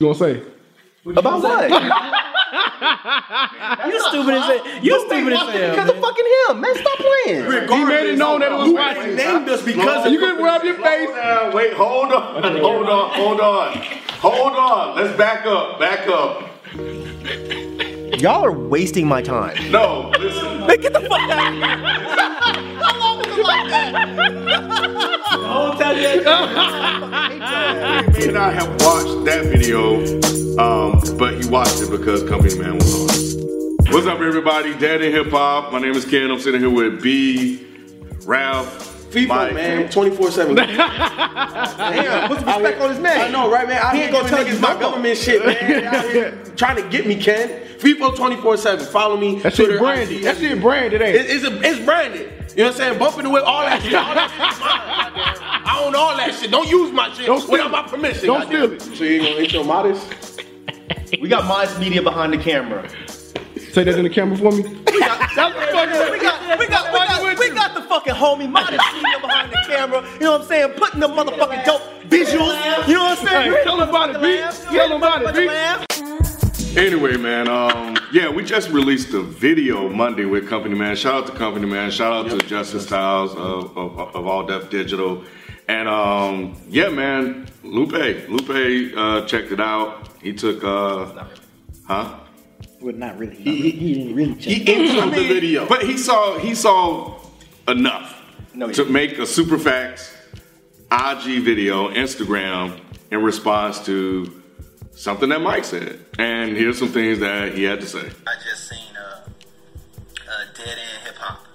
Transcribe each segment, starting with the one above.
You gonna say? About what? You stupid as hell. You stupid as hell. Because of fucking him, man. Stop playing. He made it known that it was watching. named us because of You can rub your face. Now, wait, hold on, hold on, hold on, hold on. Let's back up, back up. Y'all are wasting my time. No, listen. Man, get the fuck out of here. How long was it like that? He may not have watched that video, um, but he watched it because Company Man was on. What's up, everybody? Dead End Hip Hop. My name is Ken. I'm sitting here with B, Ralph, Feefo, Myke. man, 24 7. Damn, put some respect on his name. I know, right, man? I He ain't ain't gonna gonna tell tell niggas my you government shit, man. Here trying to get me, Ken. Feefo 24 7. Follow me. That shit Twitter, branded. IG, That shit branded, ain't It- it? It's, a, it's branded. You know what I'm saying? Bumping the whip, all that shit. All that shit is mine. I own all that shit. Don't use my shit Don't steal without it. my permission. Don't steal it. So you ain't gonna ain't your modest? We got modest Media behind the camera. Say that in the camera for me. We got, we got, we got, we got, we got the fucking homie Modest Media behind the camera. You know what I'm saying? Putting the motherfucking dope visuals. You know what I'm saying? Hey, tell him about it, B. Tell him about it, B. Anyway, man, um, yeah, we just released a video Monday with Company Man. Shout out to Company Man. Shout out to Justin Styles of, of, of All Def Digital. And um, yeah, man, Lupe, Lupe uh, checked it out. He took, uh, huh? Well, not really. He, he didn't really check. He introed the video. But he saw he saw enough No, he to didn't. make a Superfacts IG video, Instagram, in response to something that Myke said. And here's some things that he had to say. I just seen a, uh Dead End Hip Hop.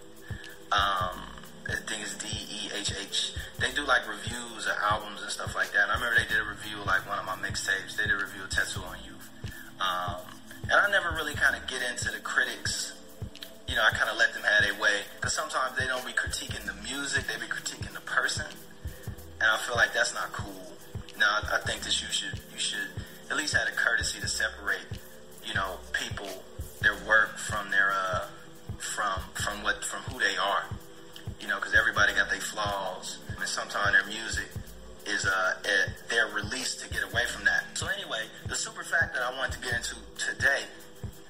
Um, I think it's D E H H. They do like reviews of albums and stuff like that. And I remember they did a review like one of my mixtapes. They did a review of Tetsuo & Youth. Um, and I never really kind of get into the critics. You know, I kind of let them have their way because sometimes they don't be critiquing the music; they be critiquing the person. And I feel like that's not cool. Now, I think that you should you should at least had the courtesy to separate, you know, people, their work from their uh, from from what from who they are. You know, because everybody got their flaws, and sometimes their music is uh eh, they're released to get away from that. So anyway, the super fact that I wanted to get into today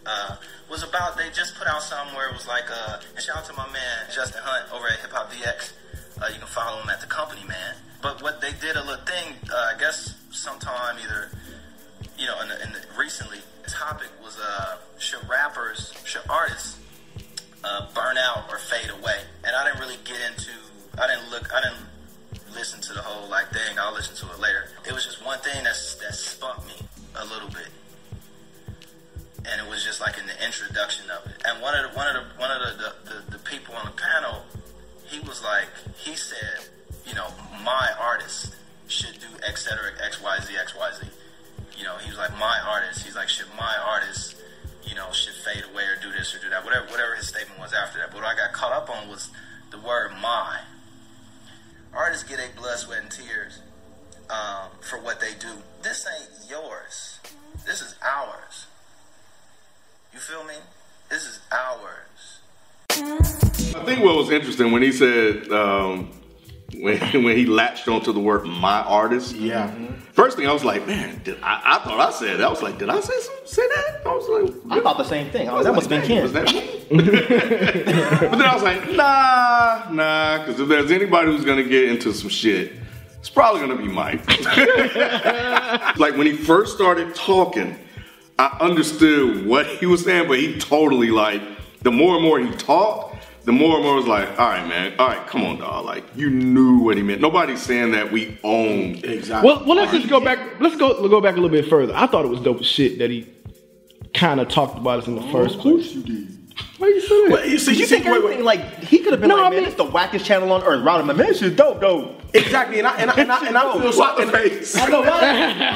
uh, was about they just put out something where it was like uh, and shout out to my man Justin Hunte over at Hip Hop DX. Uh, you can follow him at the Company Man. But what they did a little thing, uh, I guess sometime either you know, in the, recently the topic was uh, should rappers, should artists uh, burn out or fade away? And I didn't really get into, I didn't look, I didn't listen to the whole like thing. I'll listen to it later. It was just one thing that's that spun me a little bit, and it was just like in the introduction of it. And one of the one of the one of the the, the, the people on the panel, he was like, he said, you know, my artist should do X, cetera, X, Y, Z, X, Y, Z. He was like, my artist. He's like, should my artist, you know, should fade away or do this or do that, whatever, whatever his statement was after that. But what I got caught up on was the word my. Artists get a blood, sweat, and tears um, for what they do. This ain't yours. This is ours. You feel me? This is ours. I think what was interesting when he said um, when when he latched onto the word "my artist." Yeah. First thing I was like, man, did I, I thought I said that. I was like, did I say some, say that? I was like, I thought the same thing. Oh, that must have been Ken. Was that me? but then I was like, nah, nah, because if there's anybody who's gonna get into some shit, it's probably gonna be Myke. like when he first started talking, I understood what he was saying, but he totally like the more and more he talked, the more and more was like, all right, man, all right, come on, dog. Like you knew what he meant. Nobody's saying that we own. Exactly. Well, well, let's just go back. Let's go go back a little bit further. I thought it was dope as shit that he kind of talked about us in the first place. you did. Why you say that? Well, you see, You you think wait, everything wait. like he could have been No, like, I man, mean- it's the wackest channel on earth. Ronald, my man, this shit dope, dope. Exactly, and I and I and I, and I feel so. What the face? I know, right?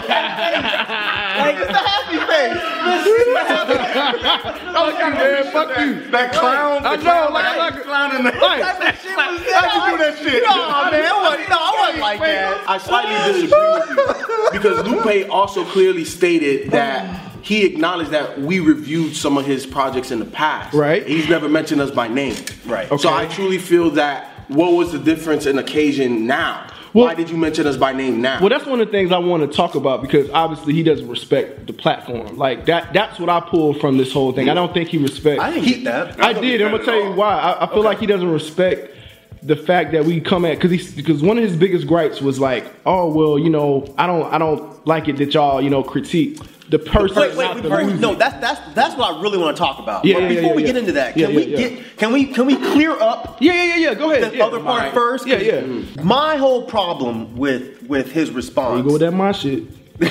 Like it's the happy face. Fuck you, man. Fuck you. That clown. I know, clown, like, like, clown in the. like, How'd you do that shit? No, man, I wasn't, no, I wasn't like that. I slightly disagree with you because Lupe also clearly stated that he acknowledged that we reviewed some of his projects in the past. Right. He's never mentioned us by name. Right. So I truly feel that what was the difference in occasion now? Why did you mention us by name now? Well, that's one of the things I want to talk about because obviously he doesn't respect the platform. Like that. That's what I pulled from this whole thing. I don't think he respects. I didn't get that. I did. I'm gonna tell you why. I, I feel like he doesn't respect the fact that we come at because he's because one of his biggest gripes was like, oh well, you know, I don't I don't like it that y'all you know critique the person. Wait, wait, not the before we, music. no, that's that's that's what I really want to talk about. Yeah, but yeah, before yeah, we yeah. get into that, Yeah, can we yeah, yeah. get can we can we clear up Yeah, yeah, yeah, yeah. Go ahead. the yeah. other part Alright. first? Yeah, yeah. My whole problem with with his response. You go with that my shit.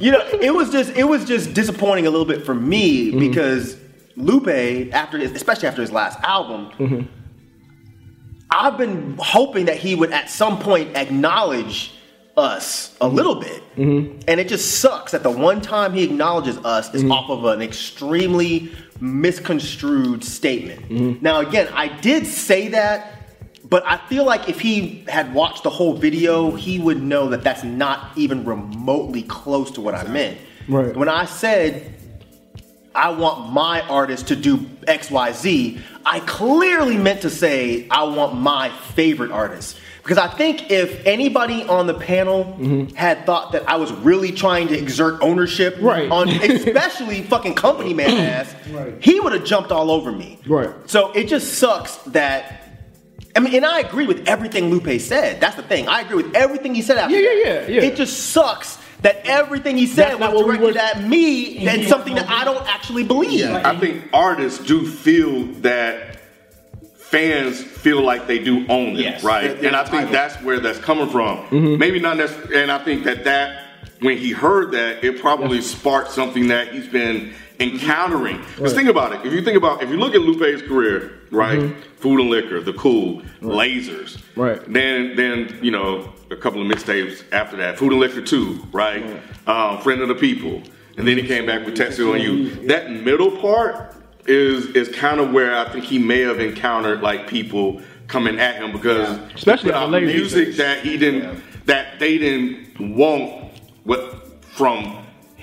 you know, it was just it was just disappointing a little bit for me Mm-hmm. because Lupe, after his, especially after his last album, Mm-hmm. I've been hoping that he would at some point acknowledge us a little bit, Mm-hmm. and it just sucks that the one time he acknowledges us is off of an extremely misconstrued statement. Mm-hmm. Now, again, I did say that. But I feel like if he had watched the whole video, he would know that that's not even remotely close to what I meant. Right. When I said I want my artist to do XYZ, I clearly meant to say I want my favorite artist. Because I think if anybody on the panel Mm-hmm. had thought that I was really trying to exert ownership Right. on especially fucking company man ass, Right. he would have jumped all over me. Right. So it just sucks that I mean, and I agree with everything Lupe said. That's the thing. I agree with everything he said after Yeah, yeah, yeah, yeah. It just sucks that everything he said That's was directed were- at me and something that I don't actually believe. I think artists do feel that fans feel like they do own them, Yes. right? They're and I think entitled. that's where that's coming from. Mm-hmm. Maybe not necessarily, and I think that that when he heard that, it probably sparked something that he's been encountering. Because think about it. If you think about, if you look at Lupe's career, right? Food and Liquor, The Cool, Lasers, Mm-hmm. Right. Then, then you know, a couple of mixtapes after that. Food and Liquor Two, right? Um, Friend of the People, and then he came back with Tetsuo & Youth. That middle part is is kind of where I think he may have encountered like people coming at him because Especially on out the Lasers. music that he didn't that they didn't want what from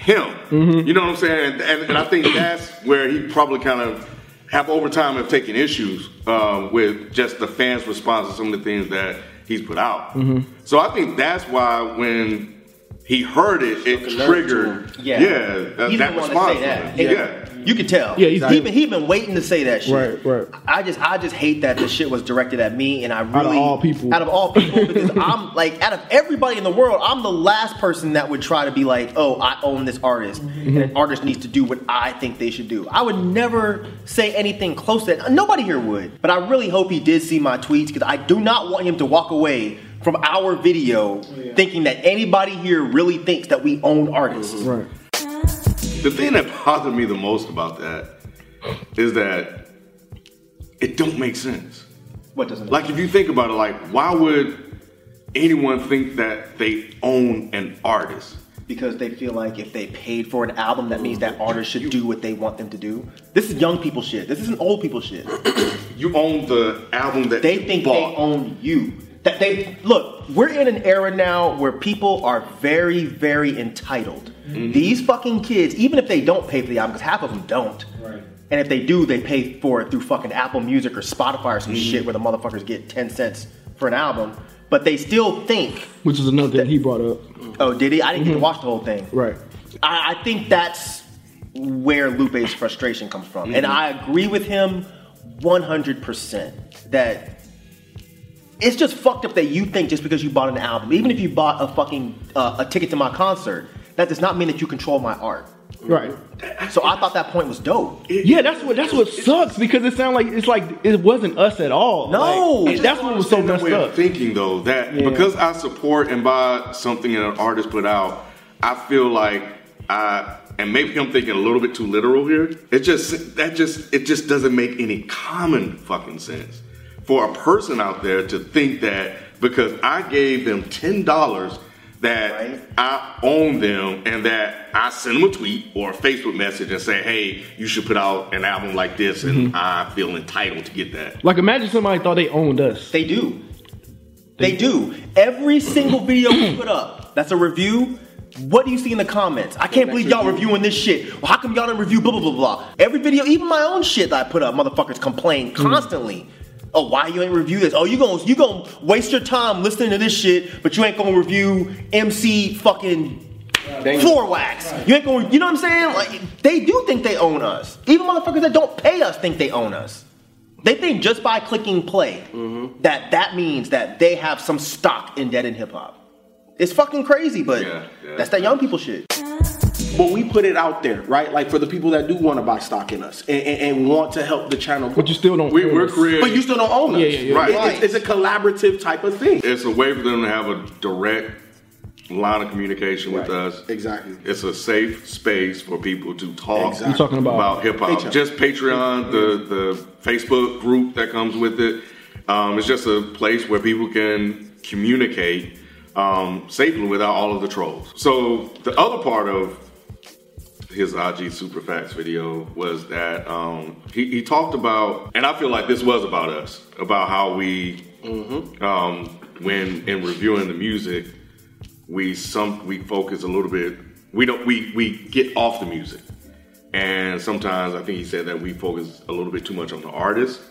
him. Mm-hmm. You know what I'm saying? And, and, and I think that's where he probably kind of have over time have taken issues um, with just the fans' response to some of the things that he's put out. Mm-hmm. So I think that's why when he heard it, it Struck triggered. Yeah. yeah, that, He that didn't want to response. that. from him. Yeah. You could tell. Yeah, he's- he been he been waiting to say that shit. Right, right. I just I just hate that the shit was directed at me, and I really out of all people. out of all people because I'm like out of everybody in the world, I'm the last person that would try to be like, oh, I own this artist, mm-hmm. and an artist needs to do what I think they should do. I would never say anything close to that. Nobody here would, but I really hope he did see my tweets because I do not want him to walk away from our video thinking that anybody here really thinks that we own artists. Right. The thing that bothered me the most about that is that it don't make sense. What doesn't Like if you think about it, like why would anyone think that they own an artist? because they feel like if they paid for an album, that means that artist should do what they want them to do. This is young people shit. This isn't old people shit. You own the album that They you think bought. they own you. That they look. We're in an era now where people are very, very entitled. Mm-hmm. These fucking kids, even if they don't pay for the album, because half of them don't. Right. And if they do, they pay for it through fucking Apple Music or Spotify or some Mm-hmm. shit where the motherfuckers get ten cents for an album. But they still think, Which is another thing he brought up. oh, did he? I didn't get to watch the whole thing. Right. I, I think that's where Lupe's frustration comes from. And Mm-hmm. I agree with him 100% that it's just fucked up that you think just because you bought an album, even if you bought a fucking uh, a ticket to my concert, that does not mean that you control my art. Right. So I thought that point was dope. Yeah, that's what that's what sucks because it sounds like it's like it wasn't us at all. No. Like, that's what was so Understand messed that way of up. Thinking though that because I support and buy something that an artist put out, I feel like I and maybe I'm thinking a little bit too literal here. It just that just it just doesn't make any common fucking sense for a person out there to think that because I gave them ten dollars that Right. I own them and that I send them a tweet or a Facebook message and say, hey, you should put out an album like this and mm-hmm. I feel entitled to get that. Like imagine somebody thought they owned us. They do. They do. Every single video we put up that's a review, What do you see in the comments? I can't believe y'all reviewing this shit. Well, how come y'all didn't review blah blah blah blah? Every video, even my own shit that I put up, motherfuckers complain mm-hmm. constantly. Oh, why you ain't review this? Oh, you gonna you gonna waste your time listening to this shit, but you ain't gonna review MC fucking floor wax. You ain't gonna, you know what I'm saying? Like they do think they own us. Even motherfuckers that don't pay us think they own us. They think just by clicking play mm-hmm. that that means that they have some stock in Dead End Hip Hop. It's fucking crazy, but Yeah, yeah. that's that young people shit. But we put it out there, right? Like for the people that do want to buy stock in us and, and, and want to help the channel. But you still don't. We, own we're us. creating. But you still don't own us. Yeah, yeah, yeah. Right. It- It's, it's a collaborative type of thing. It's a way for them to have a direct line of communication with us. Exactly. It's a safe space for people to talk Exactly. You're talking about- hip hop. Patreon. Just Patreon, the the Facebook group that comes with it. Um, it's just a place where people can communicate um, safely without all of the trolls. So the other part of his IG Super Facts video was that um, he, he talked about, and I feel like this was about us, about how we, um, when in reviewing the music, we some we focus a little bit. We don't we we get off the music, and sometimes I think he said that we focus a little bit too much on the artist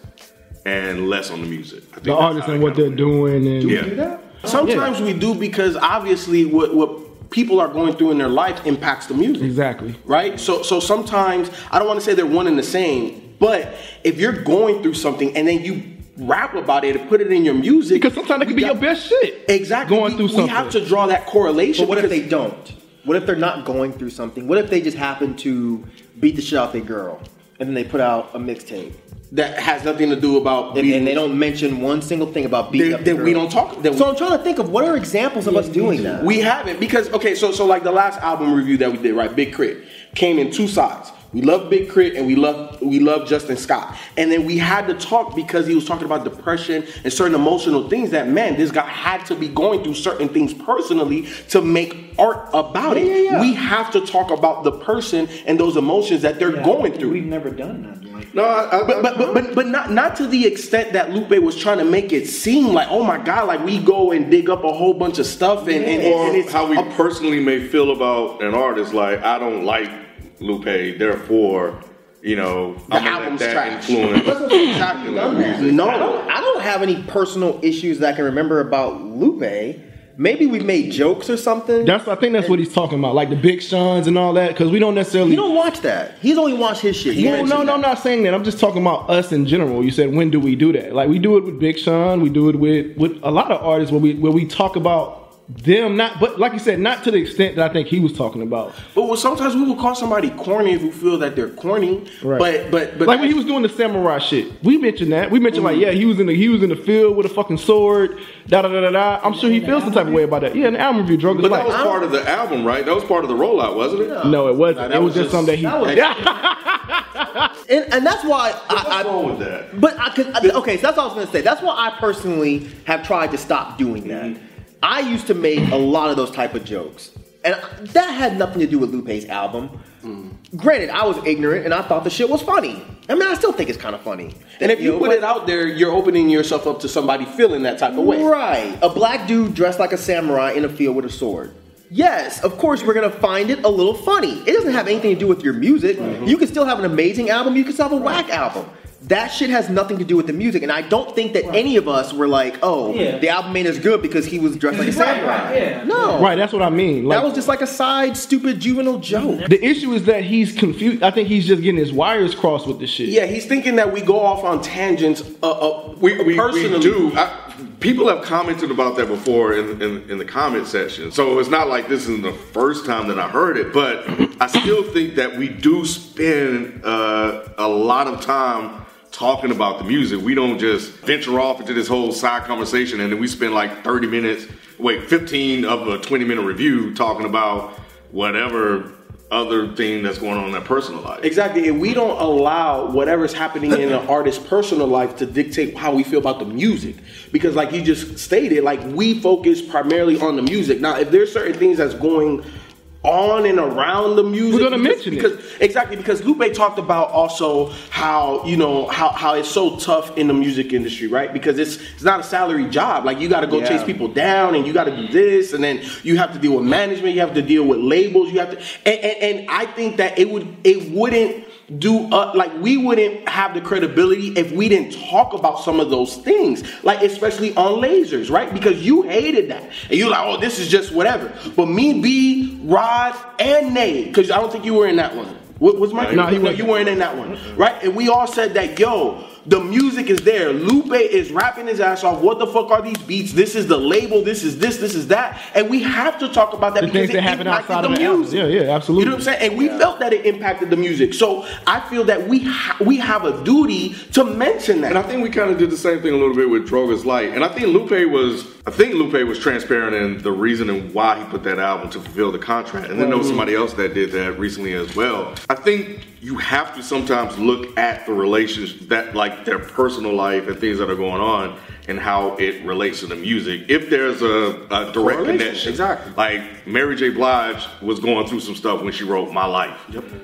and less on the music. I think The artist and what they're kinda doing, and went. Yeah. Sometimes we do because obviously what, what people are going through in their life impacts the music. exactly. right? So so sometimes I don't want to say they're one and the same, but if you're going through something and then you rap about it and put it in your music, Because sometimes it we could be got- your best shit. Exactly. Going we, through we something. have to draw that correlation. But what if they don't? What if they're not going through something? What if they just happen to beat the shit out their girl and then they put out a mixtape that has nothing to do about and, and they don't mention one single thing about beating Then- up the then we don't talk- then so we- I'm trying to think of what are examples of us doing that. We haven't because okay, so so like the last album review that we did, right? Big K.R.I.T. came in two sides. We love Big K.R.I.T. and we love we love Justin Scott, and then we had to talk because he was talking about depression and certain emotional things that man, this guy had to be going through certain things personally to make art about it. Yeah, yeah, yeah. We have to talk about the person and those emotions that they're going through. We've never done that. Like, No, I, I, But but but but, but not not to the extent that Lupe was trying to make it seem like oh my god like we go and dig up a whole bunch of stuff and, and, and, or it's how we a- personally may feel about an artist. Like I don't like Lupe, therefore, you know, I'm album's that trash. influence exactly music. no I don't, I don't have any personal issues that I can remember about Lupe. Maybe we made jokes or something. That's I think that's what he's talking about, like the Big Sean's and all that, because we don't necessarily. you don't watch that. He's only watched his shit. He no, no, no, I'm not saying that. I'm just talking about us in general. You said when do we do that? Like we do it with Big Sean, we do it with with a lot of artists where we where we talk about them, not but like you said, not to the extent that I think he was talking about. But well, sometimes we will call somebody corny if we feel that they're corny. Right. But but but like when he was doing the samurai shit, we mentioned that. We mentioned like, mm-hmm. yeah, he was in the he was in the field with a fucking sword. Da da da da da. I'm sure he feels some type of way about that. Yeah, in the album review, drug is But that life. was part of the album, right? That was part of the rollout, wasn't it? No, it wasn't. that it was, was just just- something that he. that was- yeah. and, and that's why I, What's I wrong with that? But I could, okay, so that's what I was gonna say. That's why I personally have tried to stop doing that. Mm-hmm. I used to make a lot of those type of jokes, and that had nothing to do with Lupe's album. Mm. Granted, I was ignorant and I thought the shit was funny. I mean, I still think it's kind of funny. and if you know, put it out there, you're opening yourself up to somebody feeling that type of way. Right. A black dude dressed like a samurai in a field with a sword. Yes, of course, we're gonna find it a little funny. It doesn't have anything to do with your music. Mm-hmm. You can still have an amazing album, you can still have a whack album. That shit has nothing to do with the music, and I don't think that any of us were like, oh, Yeah. the album ain't as good because he was dressed like a Right, samurai. right, yeah. No. Right, that's what I mean. Like, That was just like a side, stupid, juvenile joke. the issue is that he's confused. I think he's just getting his wires crossed with this shit. Yeah, he's thinking that we go off on tangents. Uh, uh, We, we, personally. we do. I, people have commented about that before in, in, in the comment section. So it's not like this is the first time that I heard it, but I still think that we do spend uh, a lot of time talking about the music. We don't just venture off into this whole side conversation and then we spend like 30 minutes, wait, 15 of a 20 minute review talking about whatever other thing that's going on in their personal life. Exactly, and we don't allow whatever's happening in an artist's personal life to dictate how we feel about the music. Because, like you just stated, like we focus primarily on the music. Now, if there's certain things that's going on and around the music. We're gonna because, mention it. exactly because Lupe talked about also how you know how, how it's so tough in the music industry, right? Because it's it's not a salary job. Like you got to go Yeah. chase people down, and you got to do this, and then you have to deal with management, you have to deal with labels, you have to, and, and, and I think that it would it wouldn't do uh, like we wouldn't have the credibility if we didn't talk about some of those things. Like especially on lasers right? Because you hated that. And you're like oh this is just whatever. But me b rod and nate because i don't think you were in that one. What was my No, he no, you weren't in that one right? And we all said that yo the music is there. Lupe is rapping his ass off. What the fuck are these beats? This is the label. This is this. This is that. And we have to talk about that The because things it that impacted outside the of the album. music. Yeah, yeah, absolutely. You know what I'm saying? And we felt that it impacted the music. So I feel that we ha- we have a duty to mention that. And I think we kind of did the same thing a little bit with Drogas Light. And I think Lupe was, I think Lupe was transparent in the reasoning why he put that album to fulfill the contract. And then there was mm-hmm. somebody else that did that recently as well. I think you have to sometimes look at the relations that, like their personal life and things that are going on and how it relates to the music. If there's a, a direct connection. exactly. Like Mary J. Blige was going through some stuff when she wrote My Life.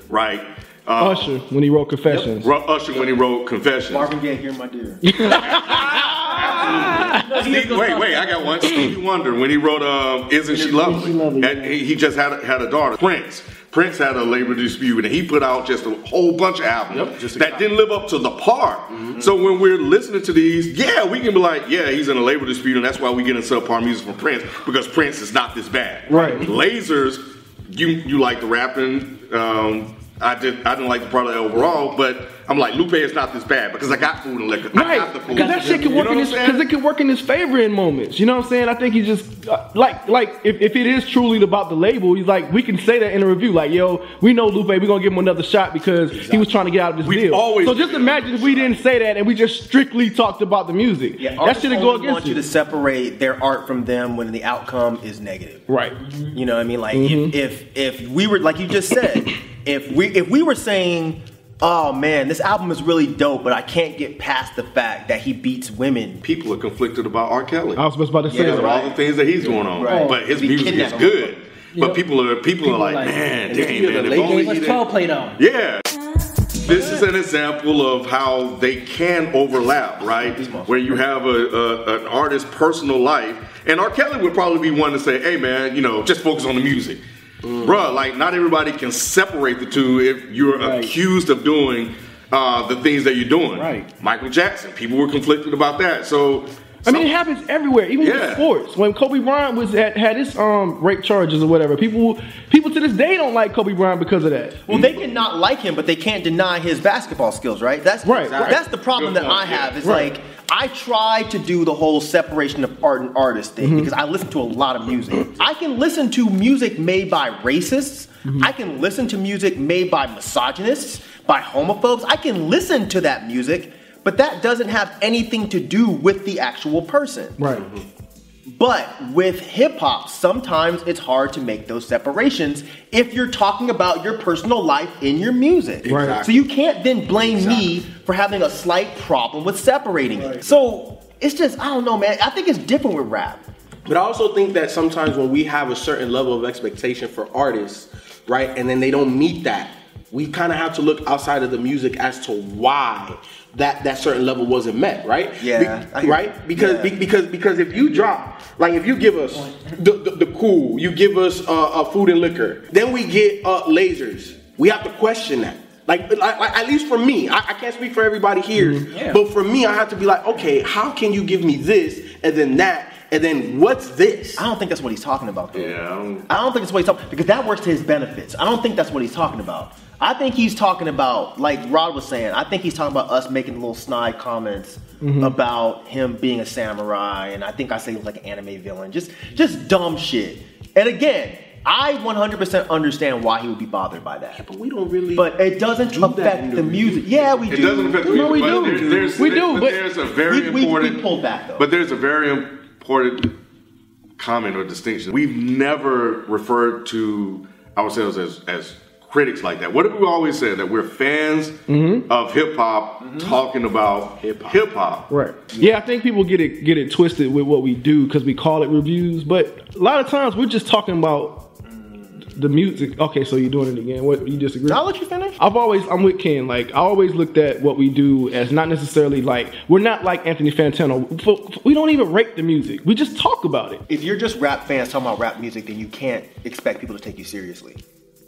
Right? Uh, Usher when he wrote Confessions. Ru- Usher when he wrote Confessions. Marvin Gaye, Here My Dear. Steve- wait, wait, I got one. Stevie Wonder when he wrote um, "Isn't She Lovely?" Lovely, And he, he just had a, had a daughter. Prince. Prince had a labor dispute, and he put out just a whole bunch of albums that didn't live up to the par. So when we're listening to these, yeah, we can be like, yeah, he's in a labor dispute, and that's why we get in subpar music from Prince because Prince is not this bad. Right. Lasers, you you like the rapping. Um, I did. I didn't like the product overall, but I'm like Lupe is not this bad because I got food and liquor. I Right, got the food. because that shit can You work know in his because it can work in his favor in moments. You know what I'm saying? I think he just uh, like like if, if it is truly about the label, he's like we can say that in a review. Like yo, we know Lupe, we're gonna give him another shot because he was trying to get out of this We've deal. always so just imagine if we didn't say that and we just strictly talked about the music. Yeah, that artists should go only want against you you. to separate their art from them when the outcome is negative. right. You know what I mean? Like Mm-hmm. if, if if we were like you just said, if we if we were saying, oh man, this album is really dope, but I can't get past the fact that he beats women. people are conflicted about R. Kelly. I was just about to say Yeah, because of that. all the things that he's going on. Right. But his Be music is kidnapped. good. But Yep. people are people, are like, like- man, and if dang man, the if late only game, he what's didn't-" 12 played on? Yeah. This is an example of how they can overlap, right? Where you have a, a an artist's personal life, and R. Kelly would probably be one to say, "Hey, man, you know, just focus on the music." Bruh, like not everybody can separate the two if you're Right. accused of doing uh, the things that you're doing. Right. Michael Jackson, people were conflicted about that. So, I mean, it happens everywhere, even Yeah. with sports. When Kobe Bryant was at, had his um rape charges or whatever, people people to this day don't like Kobe Bryant because of that. Well, they can not like him, but they can't deny his basketball skills, right? That's Right, right. That's the problem Good that point, I have. Is Right. like I try to do the whole separation of art and artist thing mm-hmm. because I listen to a lot of music. I can listen to music made by racists. Mm-hmm. I can listen to music made by misogynists, by homophobes. I can listen to that music, but that doesn't have anything to do with the actual person. Right. Mm-hmm. But with hip hop, sometimes it's hard to make those separations if you're talking about your personal life in your music. Right. So you can't then blame me for having a slight problem with separating it. So it's just, I don't know, man. I think it's different with rap. But I also think that sometimes when we have a certain level of expectation for artists, right, and then they don't meet that, we kind of have to look outside of the music as to why that that certain level wasn't met, right? Yeah, I hear right. Because Yeah. be- because because if you drop, like if you give us the, the, the cool, you give us uh, uh, food and liquor, then we get uh, lasers. We have to question that. Like, like, like, at least for me, I, I can't speak for everybody here, Yeah. but for me, I have to be like, okay, how can you give me this and then that and then what's this? I don't think that's what he's talking about, though. yeah, I don't, I don't think that's what he's talking because that works to his benefits. I don't think that's what he's talking about. I think he's talking about, like Rod was saying, I think he's talking about us making little snide comments mm-hmm. about him being a samurai, and I think I say he was like an anime villain, just just dumb shit. And again, I 100% understand why he would be bothered by that. But we don't really. But it doesn't do affect the the music. review. Yeah, we It do. It doesn't affect the No, we music, do. there- there's, We there- do, but but there's a very we- we- we important. pulled back, though. But there's a very important comment or distinction. We've never referred to ourselves as as critics like that. What have we always said? That we're fans mm-hmm. of hip hop mm-hmm. talking about hip hop. Right. Yeah, I think people get it get it twisted with what we do because we call it reviews, but a lot of times we're just talking about the music. Okay, so you're doing it again. What you disagree? I'll let you finish. I've always I'm with Ken. Like I always looked at what we do as not necessarily like we're not like Anthony Fantano. We don't even rate the music. We just talk about it. If you're just rap fans talking about rap music, then you can't expect people to take you seriously.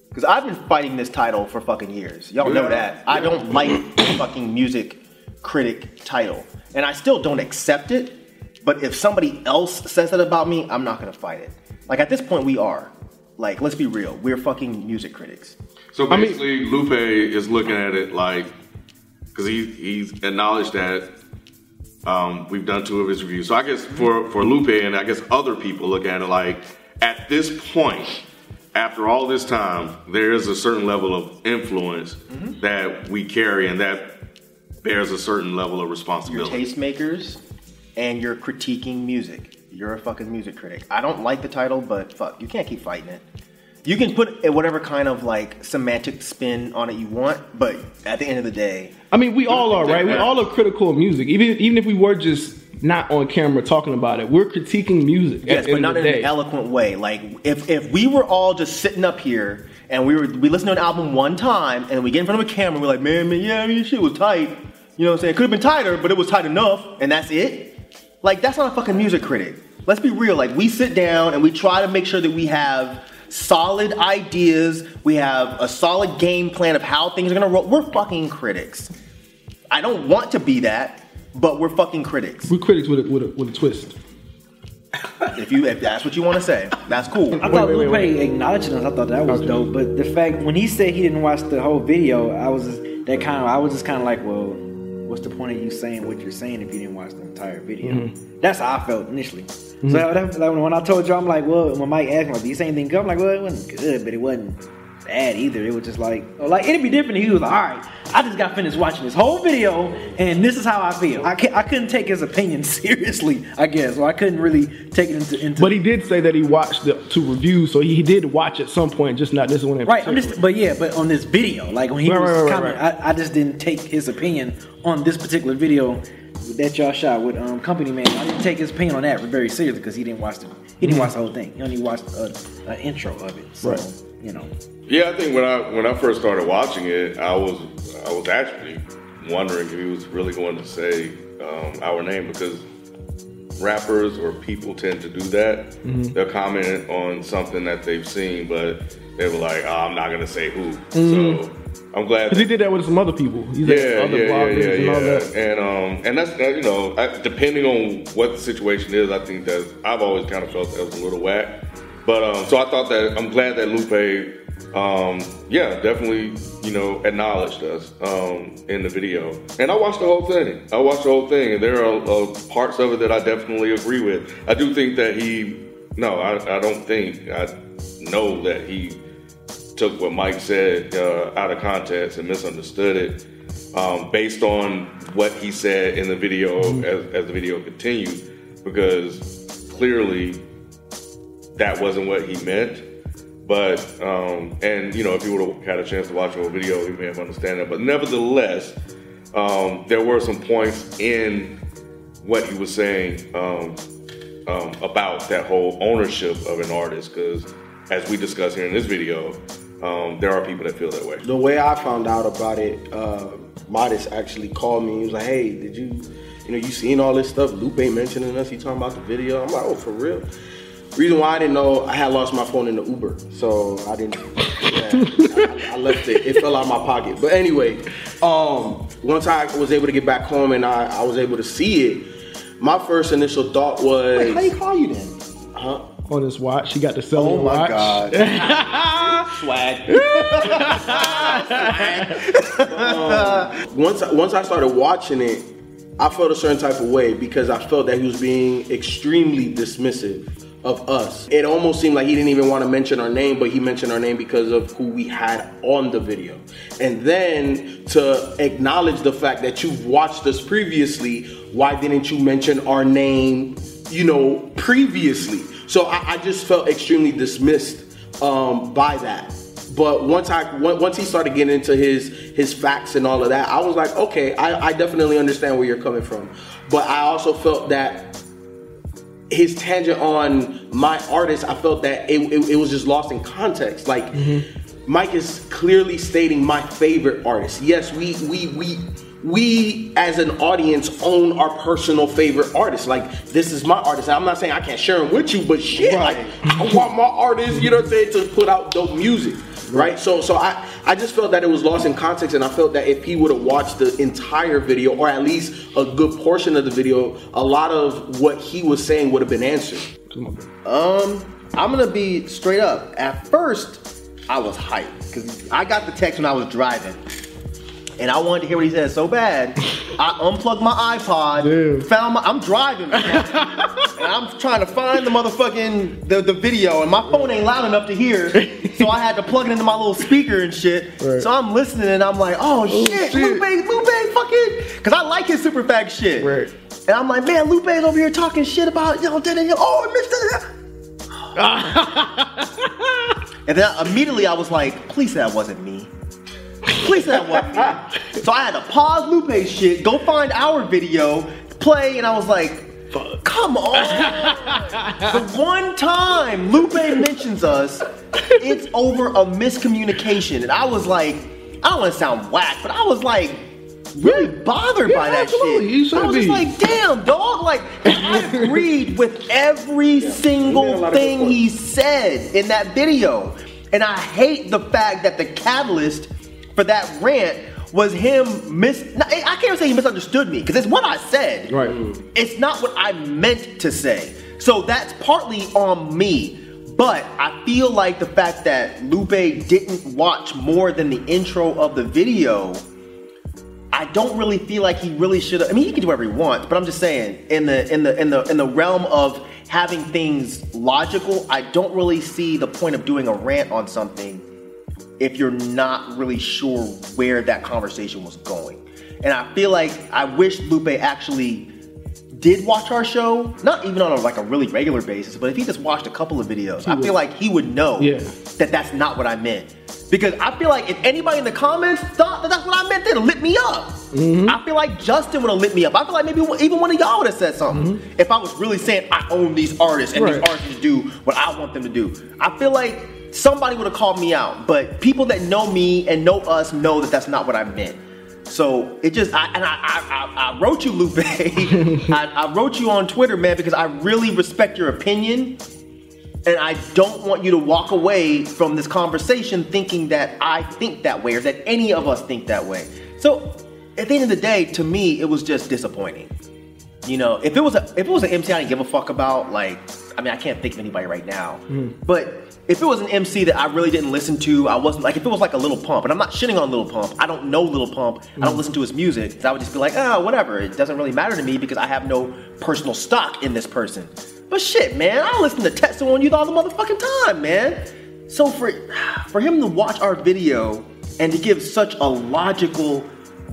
Because I've been fighting this title for fucking years. Y'all know Yeah. that. I don't like the fucking music critic title. And I still don't accept it. But if somebody else says that about me, I'm not gonna fight it. Like at this point, we are. Like, let's be real. We're fucking music critics. So I mean- Lupe is looking at it like because he he's acknowledged that um, we've done two of his reviews. So I guess for for Lupe and I guess other people look at it like at this point, after all this time, there is a certain level of influence Mm-hmm. that we carry and that bears a certain level of You're responsibility. tastemakers and you're critiquing music. You're a fucking music critic. I don't like the title, but fuck, you can't keep fighting it. You can put whatever kind of like semantic spin on it you want, but at the end of the day, I mean, we all are, right? We all are critical of music. Even even if we were just not on camera talking about it, we're critiquing music. yes, but not in the an eloquent way. Like if if we were all just sitting up here and we were we listened to an album one time and we get in front of a camera, we're like, man, man, yeah, I mean, shit was tight. You know what I'm saying? Could have been tighter, but it was tight enough, and that's it. Like that's not a fucking music critic. Let's be real. Like we sit down and we try to make sure that we have solid ideas. We have a solid game plan of how things are gonna roll. We're fucking critics. I don't want to be that, but we're fucking critics. We're critics with a, with a, with a twist. If you if that's what you want to say, that's cool. I thought wait, wait, Lupe wait. acknowledged us. I thought that was Okay. dope. But the fact when he said he didn't watch the whole video, I was just, that kind of I was just kind of like, well, what's the point of you saying what you're saying if you didn't watch the entire video? Mm-hmm. That's how I felt initially. So that, like, when I told you, I'm like, well, when Myke asked me, like, do you say anything good? I'm like, well, it wasn't good, but it wasn't bad either. It was just like, oh, like it'd be different if he was like, all right, I just got finished watching this whole video, and this is how I feel. I, I couldn't take his opinion seriously, I guess, or I couldn't really take it into. into But he did say that he watched the two reviews, so he, he did watch at some point, just not this one. Right, I'm just, but yeah, but on this video, like when he Right, was right, right, I, I just didn't take his opinion on this particular video that y'all shot with um, Company Man. I didn't take his opinion on that very seriously because he didn't watch the he didn't watch the whole thing. He only watched a, an intro of it. So Right. You know, Yeah, I think when I when I first started watching it, I was I was actually wondering if he was really going to say um, our name because rappers or people tend to do that. They'll comment on something that they've seen, but they were like, oh, "I'm not going to say who." So I'm glad. Because he did that with some other people. He's like Yeah, other yeah, yeah, yeah, and all yeah. that. And um, and that's you know, I, depending on what the situation is, I think that I've always kind of felt that was a little whack. But um, so I thought that I'm glad that Lupe, um, yeah, definitely, you know, acknowledged us um, in the video. And I watched the whole thing. I watched the whole thing, and there are uh, parts of it that I definitely agree with. I do think that he, no, I, I don't think I know that he took what Myke said uh, out of context and misunderstood it um, based on what he said in the video as, as the video continued, because clearly that wasn't what he meant. But um, and you know, if he would have had a chance to watch the video, he may have understood that. But nevertheless, um, there were some points in what he was saying um, um, about that whole ownership of an artist. Because as we discuss here in this video, um, there are people that feel that way. The way I found out about it, uh, Modest actually called me. He was like, "Hey, did you, you know, you seen all this stuff? Lupe mentioning us. He talking about the video." I'm like, "Oh, for real." Reason why I didn't know, I had lost my phone in the Uber, so I didn't. Yeah, I, I left it. It fell out of my pocket. But anyway, um, once I was able to get back home and I, I was able to see it, my first initial thought was, Wait, how you call you then? huh? On his watch, he got the cellular Oh my god. Swag. once once I started watching it, I felt a certain type of way because I felt that he was being extremely dismissive of us. It almost seemed like he didn't even want to mention our name, but he mentioned our name because of who we had on the video. And then to acknowledge the fact that you've watched us previously, why didn't you mention our name, you know, previously? So I, I just felt extremely dismissed um, by that. But once I once he started getting into his his facts and all of that, I was like, okay, I, I definitely understand where you're coming from. But I also felt that his tangent on my artist, I felt that it, it, it was just lost in context. Like mm-hmm. Myke is clearly stating my favorite artist. Yes, we we we we as an audience own our personal favorite artist. Like this is my artist. And I'm not saying I can't share them with you, but shit, like I want my artist, you know what I'm saying, to put out dope music. Right, so so I I just felt that it was lost in context, and I felt that if he would have watched the entire video, or at least a good portion of the video, a lot of what he was saying would have been answered. Um, I'm gonna be straight up. At first, I was hyped because I got the text when I was driving, and I wanted to hear what he said so bad. I unplugged my iPod, Damn. found my. I'm driving, and I'm trying to find the motherfucking the, the video, and my phone ain't loud enough to hear, so I had to plug it into my little speaker and shit. Right. So I'm listening, and I'm like, oh, oh shit, shit. Lupe, Lupe, fucking, because I like his Super Facts shit. Right. And I'm like, man, Lupe's over here talking shit about, you know, da, da, da. oh, Mr. and then immediately I was like, please say that wasn't me. Please say that me. So I had to pause Lupe's shit, go find our video, play, and I was like, Fuck. come on. the one time Lupe mentions us, it's over a miscommunication. And I was like, I don't want to sound whack, but I was like, really bothered by that absolutely. Shit. I was just like, damn, dog. Like, I agreed with every a single lot of good thing he said in that video. And I hate the fact that the catalyst for that rant was him mis. I can't even say he misunderstood me because it's what I said. Right. It's not what I meant to say. So that's partly on me. But I feel like the fact that Lupe didn't watch more than the intro of the video, I don't really feel like he really should have. I mean, he can do whatever he wants, but I'm just saying, in the in the in the in the realm of having things logical, I don't really see the point of doing a rant on something if you're not really sure where that conversation was going. And I feel like I wish Lupe actually did watch our show, not even on a, like a really regular basis, but if he just watched a couple of videos, I feel like he would know Yeah. that that's not what I meant. Because I feel like if anybody in the comments thought that that's what I meant, they'd have lit me up. Mm-hmm. I feel like Justin would have lit me up. I feel like maybe even one of y'all would have said something mm-hmm. if I was really saying I own these artists and these artists do what I want them to do. I feel like somebody would have called me out, but people that know me and know us know that that's not what I meant. So it just, I, and I, I, I, wrote you, Lupe. I, I wrote you on Twitter, man, because I really respect your opinion, and I don't want you to walk away from this conversation thinking that I think that way or that any of us think that way. So at the end of the day, to me, it was just disappointing. You know, if it was a if it was an MC I didn't give a fuck about, like, I mean, I can't think of anybody right now. Hmm. But if it was an MC that I really didn't listen to, I wasn't like if it was like a Lil Pump, and I'm not shitting on Lil Pump. I don't know Lil Pump. I don't hmm. listen to his music. I would just be like, ah, whatever. It doesn't really matter to me because I have no personal stock in this person. But shit, man, I listen to Tetsuo & Youth all the motherfucking time, man. So for for him to watch our video and to give such a logical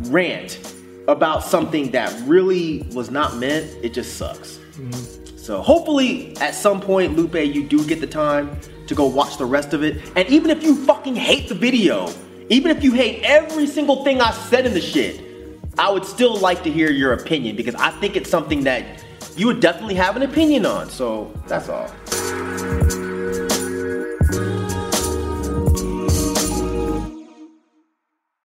rant about something that really was not meant, it just sucks. Hmm. So hopefully at some point, Lupe, you do get the time to go watch the rest of it. And even if you fucking hate the video, even if you hate every single thing I said in the shit, I would still like to hear your opinion because I think it's something that you would definitely have an opinion on. So that's all.